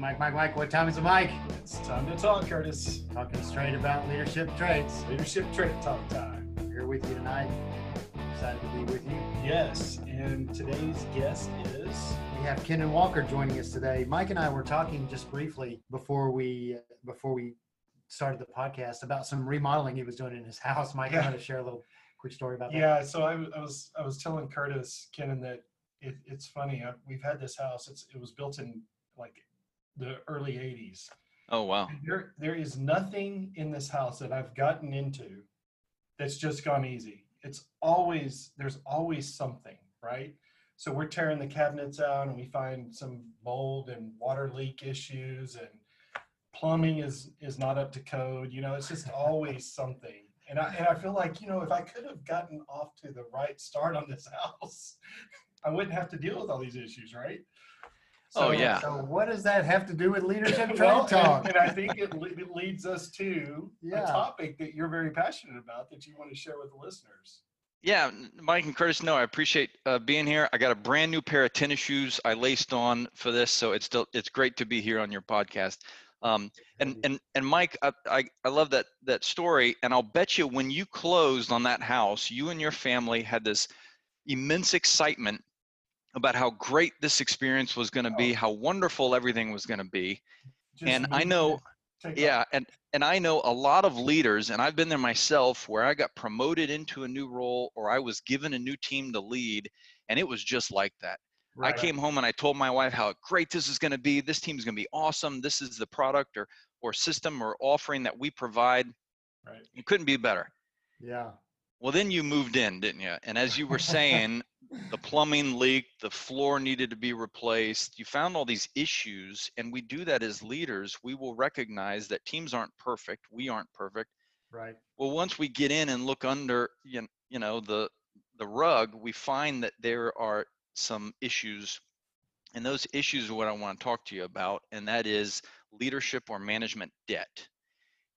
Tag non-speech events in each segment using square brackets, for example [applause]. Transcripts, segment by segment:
Mike, Mike, Mike. What time is it, Mike? It's time to talk, Curtis. Talking straight about leadership traits. Leadership trait talk time. We're here with you tonight. Excited to be with you. Yes, and today's guest is. We have Kenan Walker joining us today. Mike and I were talking just briefly before we uh, before we started the podcast about some remodeling he was doing in his house. Mike, Yeah. I'm to share a little quick story about that. Yeah, so I, I was I was telling Curtis Kenan that it, it's funny. I, we've had this house. It's it was built in like the early '80s. Oh wow. There there is nothing in this house that I've gotten into that's just gone easy. It's always there's always something, right? So we're tearing the cabinets out and we find some mold and water leak issues and plumbing is is not up to code. You know, it's just always [laughs] something. And I and I feel like, you know, if I could have gotten off to the right start on this [laughs] house, I wouldn't have to deal with all these issues, right? Oh, yeah. So what does that have to do with leadership trait [laughs] Well, talk? and, and I [laughs] think it, le- it leads us to Yeah. a topic that you're very passionate about that you want to share with the listeners. Yeah, Mike and Curtis, no, I appreciate uh, being here. I got a brand new pair of tennis shoes I laced on for this, so it's still it's great to be here on your podcast. Um, and and and Mike, I, I I love that that story, and I'll bet you when you closed on that house, you and your family had this immense excitement about how great this experience was going to be, how wonderful everything was going to be. Just And I know-. Yeah, and and I know a lot of leaders, and I've been there myself, where I got promoted into a new role or I was given a new team to lead, and it was just like that. I Right. came home and I told my wife how great this is going to be. This team is going to be awesome. This is the product or or system or offering that we provide. Right. It couldn't be better. Yeah. Well, then you moved in, didn't you? And as you were saying, the [laughs] plumbing leaked, the floor needed to be replaced. You found all these issues, and we do that as leaders. We will recognize that teams aren't perfect. We aren't perfect. Right. Well, once we get in and look under, you you know, the the rug, we find that there are some issues, and those issues are what I want to talk to you about, and that is leadership or management debt.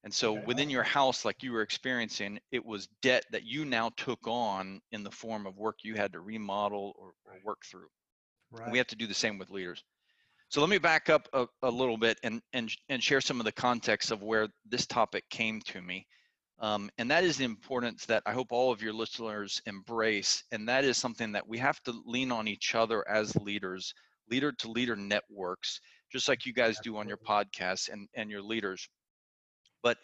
And so Okay. within your house, like you were experiencing, it was debt that you now took on in the form of work you had to remodel or, or work through. Right. We have to do the same with leaders. So let me back up a, a little bit and, and, and share some of the context of where this topic came to me. Um, and that is the importance that I hope all of your listeners embrace. And that is something that we have to lean on each other as leaders, leader to leader networks, just like you guys do on your podcasts and, and your leaders. But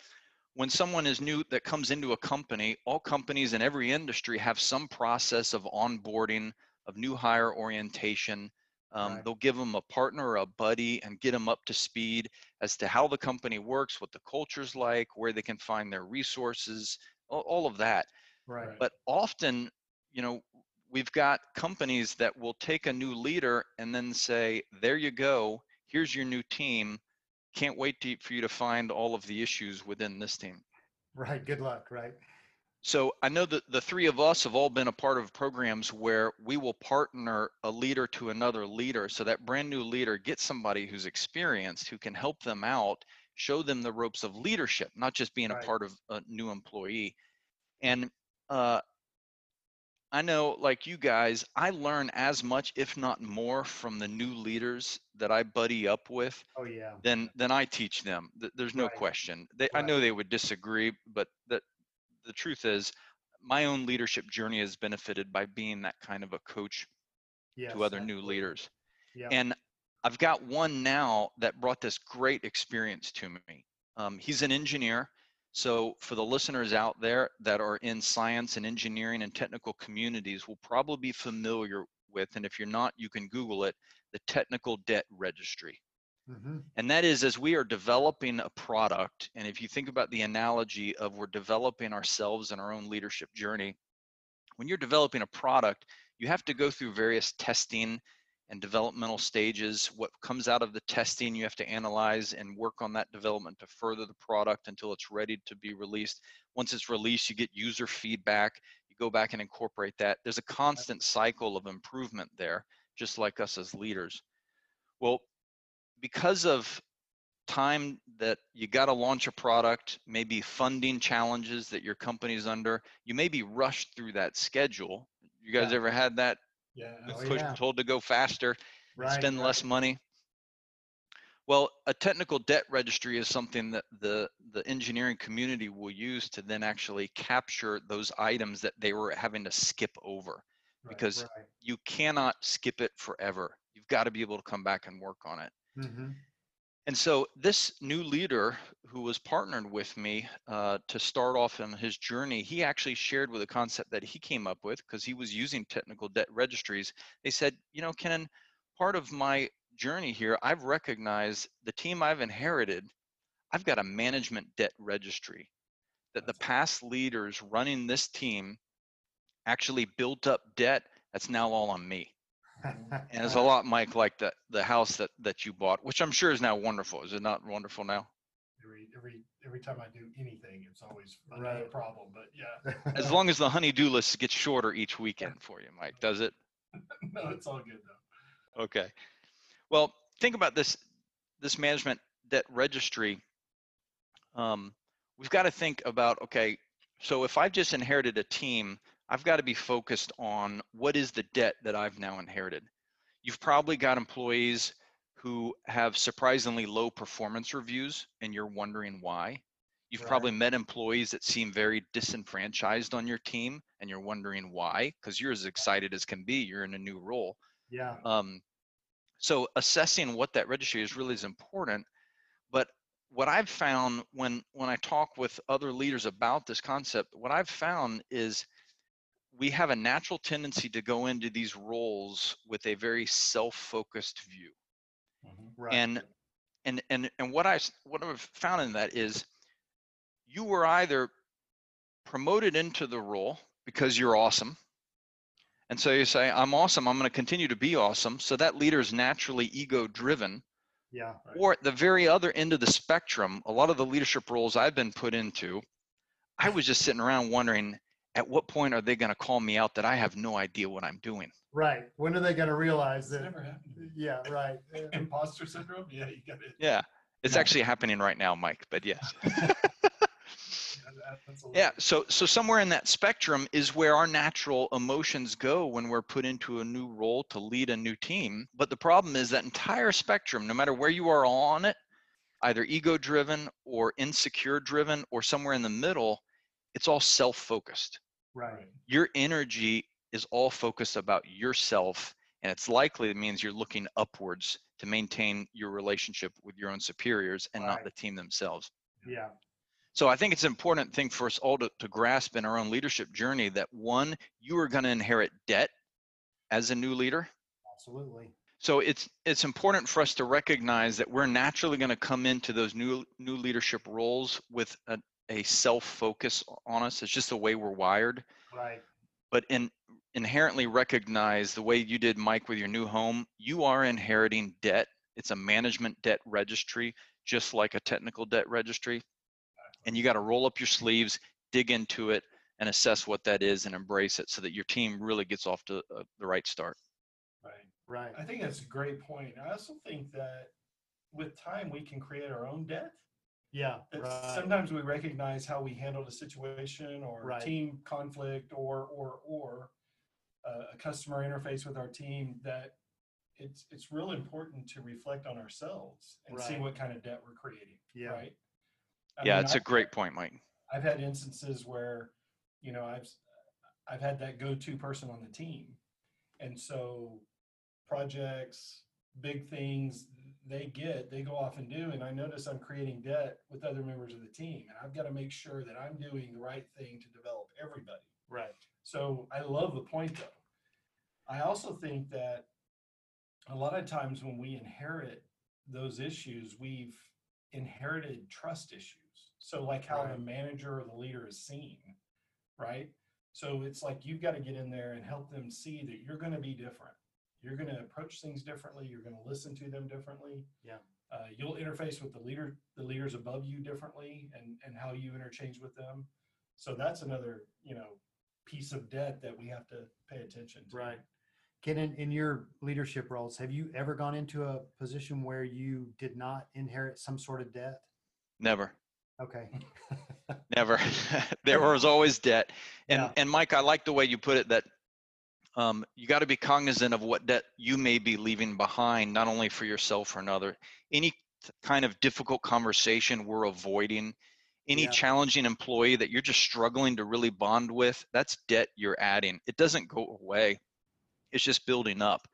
when someone is new that comes into a company, all companies in every industry have some process of onboarding, of new hire orientation. Um, Right. They'll give them a partner or a buddy and get them up to speed as to how the company works, what the culture's like, where they can find their resources, all, all of that. Right. Right. But often, you know, we've got companies that will take a new leader and then say, there you go, here's your new team. Can't wait to, for you to find all of the issues within this team. Right. Good luck. Right. So I know that the three of us have all been a part of programs where we will partner a leader to another leader. So that brand new leader gets somebody who's experienced who can help them out, show them the ropes of leadership, not just being Right. a part of a new employee. And uh, I know, like you guys, I learn as much, if not more, from the new leaders that I buddy up with Oh yeah. than than I teach them. There's no Right. question. They, I know they would disagree, but that the truth is, my own leadership journey has benefited by being that kind of a coach Yes. to other new leaders. Yeah. And I've got one now that brought this great experience to me. Um, he's an engineer. So for the listeners out there that are in science and engineering and technical communities will probably be familiar with, and if you're not, you can Google it, the technical debt registry. hmm And that is as we are developing a product, and if you think about the analogy of we're developing ourselves in our own leadership journey, when you're developing a product, you have to go through various testing and developmental stages. What comes out of the testing, you have to analyze and work on that development to further the product until it's ready to be released. Once it's released, you get user feedback. You go back and incorporate that. There's a constant cycle of improvement there, just like us as leaders. Well, because of time that you got to launch a product, maybe funding challenges that your company's under, you may be rushed through that schedule. You guys Yeah. ever had that Yeah. Oh, push, yeah. told to go faster, Right. spend right. less money? Well, a technical debt registry is something that the the engineering community will use to then actually capture those items that they were having to skip over Right. because you cannot skip it forever. You've got to be able to come back and work on it. hmm And so this new leader who was partnered with me uh, to start off on his journey, he actually shared with a concept that he came up with because he was using technical debt registries. They said, you know, Kenan, part of my journey here, I've recognized the team I've inherited, I've got a management debt registry that the past leaders running this team actually built up debt that's now all on me. And it's a [laughs] lot, Mike, like the the house that that you bought, which I'm sure is now wonderful. Is it not wonderful now? Every every every time I do anything, it's always another Right. problem. But yeah, [laughs] As long as the honey-do list gets shorter each weekend for you, Mike, does it? [laughs] no, it's all good though. Okay. Well, think about this this management debt registry. Um, we've got to think about okay, so if I've just inherited a team, I've got to be focused on what is the debt that I've now inherited. You've probably got employees who have surprisingly low performance reviews, and you're wondering why. You've probably met employees that seem very disenfranchised on your team, and you're wondering why, because you're as excited as can be. You're in a new role. yeah. Um, so assessing what that registry is really is important. But what I've found when when I talk with other leaders about this concept, what I've found is we have a natural tendency to go into these roles with a very self-focused view. Mm-hmm. Right. And and and and I what I've found in that is you were either promoted into the role because you're awesome. And so you say, I'm awesome, I'm going to continue to be awesome. So that leader is naturally ego driven. yeah. Right. Or at the very other end of the spectrum, a lot of the leadership roles I've been put into, I was just sitting around wondering at what point are they going to call me out that I have no idea what I'm doing? Right. When are they going to realize that? never happened. Yeah. Right. Uh, [laughs] Imposter syndrome. Yeah, you got it. [laughs] Yeah. It's Yeah. actually happening right now, Mike, but yes. [laughs] Yeah, that- that's a Yeah, little- so so somewhere in that spectrum is where our natural emotions go when we're put into a new role to lead a new team. But the problem is that entire spectrum, no matter where you are on it, either ego driven or insecure driven or somewhere in the middle, it's all self-focused. right. Your energy is all focused about yourself and it's likely it means you're looking upwards to maintain your relationship with your own superiors and not the team themselves. Yeah. So I think it's an important thing for us all to, to grasp in our own leadership journey that one, you are going to inherit debt as a new leader. Absolutely. So it's it's important for us to recognize that we're naturally going to come into those new new leadership roles with a, a self focus on us. It's just the way we're wired. Right. But in inherently recognize the way you did, Mike, with your new home, you are inheriting debt. It's a management debt registry, just like a technical debt registry and you got to roll up your sleeves, dig into it, and assess what that is and embrace it so that your team really gets off to uh, the right start. Right. Right. I think that's a great point. I also think that with time we can create our own debt. Yeah. That Right. Sometimes we recognize how we handled a situation or Right. team conflict or or or uh, a customer interface with our team that it's it's real important to reflect on ourselves and see Right. what kind of debt we're creating. Yeah. Right. I yeah, mean, it's a I've- great point, Mike. I've had instances where, you know, I've I've had that go-to person on the team, and so projects, big things they get, they go off and do, and I notice I'm creating debt with other members of the team, and I've got to make sure that I'm doing the right thing to develop everybody. Right. So I love the point though. I also think that a lot of times when we inherit those issues, we've inherited trust issues. So like how the manager or the leader is seen, right? So it's like you've got to get in there and help them see that you're going to be different. You're going to approach things differently. You're going to listen to them differently. Yeah. Uh, you'll interface with the leader, the leaders above you differently, and and how you interchange with them. So that's another, you know, piece of debt that we have to pay attention to. Right. Ken, in, in your leadership roles, have you ever gone into a position where you did not inherit some sort of debt? Never, Okay. [laughs] [laughs] never. [laughs] there was always debt. And Yeah. and Mike, I like the way you put it that um, you got to be cognizant of what debt you may be leaving behind, not only for yourself or another. Any kind of difficult conversation we're avoiding. Any Yeah. challenging employee that you're just struggling to really bond with, that's debt you're adding. It doesn't go away. It's just building up.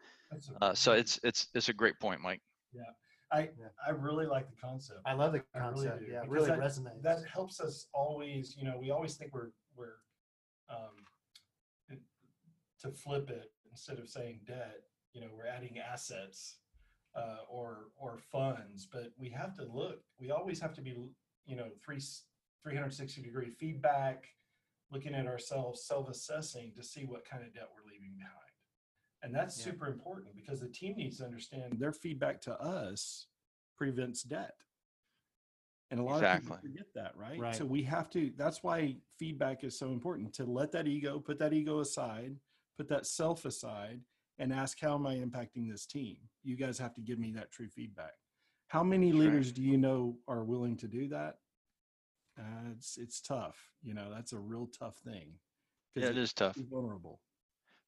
Uh, so it's it's it's a great point, Mike. I Yeah. I really like the concept. I love the I really concept. yeah, it really that- resonates. that helps us always you know we always think we're we're um it- to flip it instead of saying debt you know we're adding assets uh or or funds but we have to look we always have to be you know three 360 degree feedback looking at ourselves self-assessing to see what kind of debt we're leaving behind and that's Yeah. super important because the team needs to understand their feedback to us prevents debt and a lot of people forget that, right? Right. So we have to, that's why feedback is so important to let that ego, put that ego aside, put that self aside, and ask, how am I impacting this team? You guys have to give me that true feedback. How many leaders do you know are willing to do that? Uh, it's it's tough. You know, that's a real tough thing. Yeah, it is tough. vulnerable.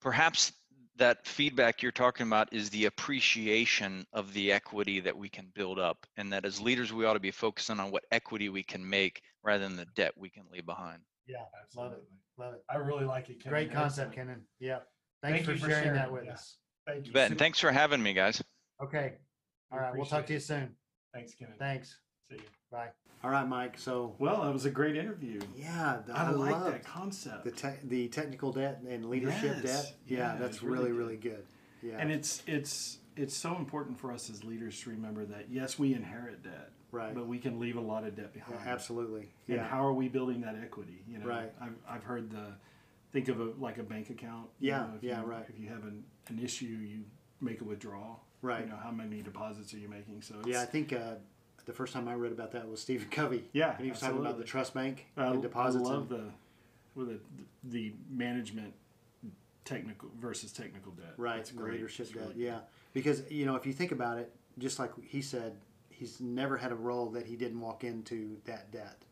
Perhaps that feedback you're talking about is the appreciation of the equity that we can build up, and that as leaders we ought to be focusing on what equity we can make rather than the debt we can leave behind. Yeah, love it. Love it. I really like it. Ken. Great concept, Excellent. Kenan. Yeah. Thanks Thank for, you for sharing, that sharing, with yeah. us. Thank you. You bet. And thanks for having me, guys. Okay. All We right. We'll talk to appreciate you it. soon. Thanks, Ken. Thanks. See you. Bye. All right, Mike. So Well, that was a great interview. yeah, I, like loved that concept. the te- the technical debt and leadership Yes. debt. Yeah, Yeah, that's it's really really really good. Yeah. and it's it's it's so important for us as leaders to remember that yes, we inherit debt, right. but we can leave a lot of debt Yeah, behind. absolutely. And Yeah. how are we building that equity? You know, Right. I've, I've heard the think of a like a bank account. you Yeah, know, yeah, you, right. If you have an, an issue, you make a withdrawal. Right. You know, how many deposits are you making? So it's, Yeah, I think uh, the first time I read about that was Stephen Covey. Yeah, and he was talking about the trust bank I, and deposits. I love and- the with the the management technical versus technical debt. right, It's the great. leadership debt. really Yeah, because you know if you think about it, just like he said, he's never had a role that he didn't walk into that debt.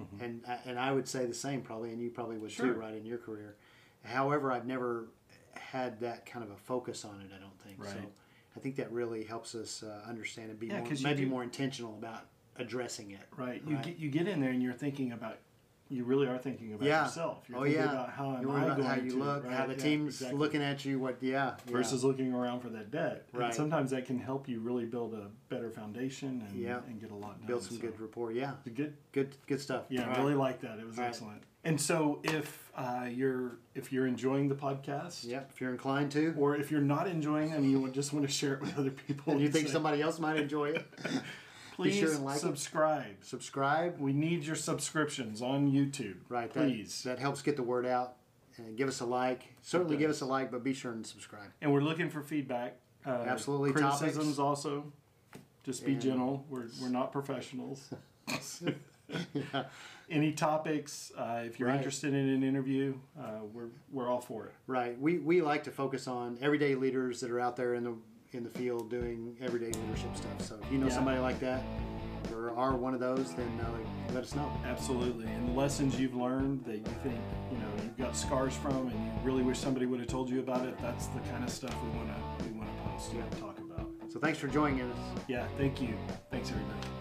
Mhm. and I- and I would say the same probably, and you probably would Sure. too, right in your career. However, I've never had that kind of a focus on it. I don't think so. Right. I think that really helps us uh, understand and be Yeah, more, 'cause you maybe do- more intentional about addressing it. Right. You Right. get you get in there and you're thinking about you really are thinking about Yeah. yourself. You're Oh, thinking yeah. about how am You I going how you to look, how the Yeah, team's exactly. looking at you. What? Yeah. yeah. versus looking around for that debt. Right. And sometimes that can help you really build a better foundation and, Yeah. and get a lot done. build some So, good rapport. Yeah. good Good. Good stuff. Yeah, All I right. really like that. It was All right. excellent. And so, if uh, you're if you're enjoying the podcast, yeah, If you're inclined to, or if you're not enjoying it and you just want to share it with other people, and you think say, somebody else might enjoy it, [laughs] please sure and like it. subscribe. subscribe. We need your subscriptions on YouTube. Right. Please. That helps get the word out. And give us a like. Certainly give us a like, but be sure and subscribe. and we're looking for feedback. Uh, Absolutely, criticisms topics. also. Just be And- gentle. We're we're not professionals. yeah. [laughs] [laughs] Any topics? Uh, if you're Right. interested in an interview, uh, we're we're all for it. Right. We, we like to focus on everyday leaders that are out there in the in the field doing everyday leadership stuff. So if you know Yeah. somebody like that or are one of those, then uh, let us know. Absolutely. And the lessons you've learned that you think you know you've got scars from, and you really wish somebody would have told you about it. That's the kind of stuff we want to we want to post and talk about. So thanks for joining us. Yeah. Thank you. Thanks everybody.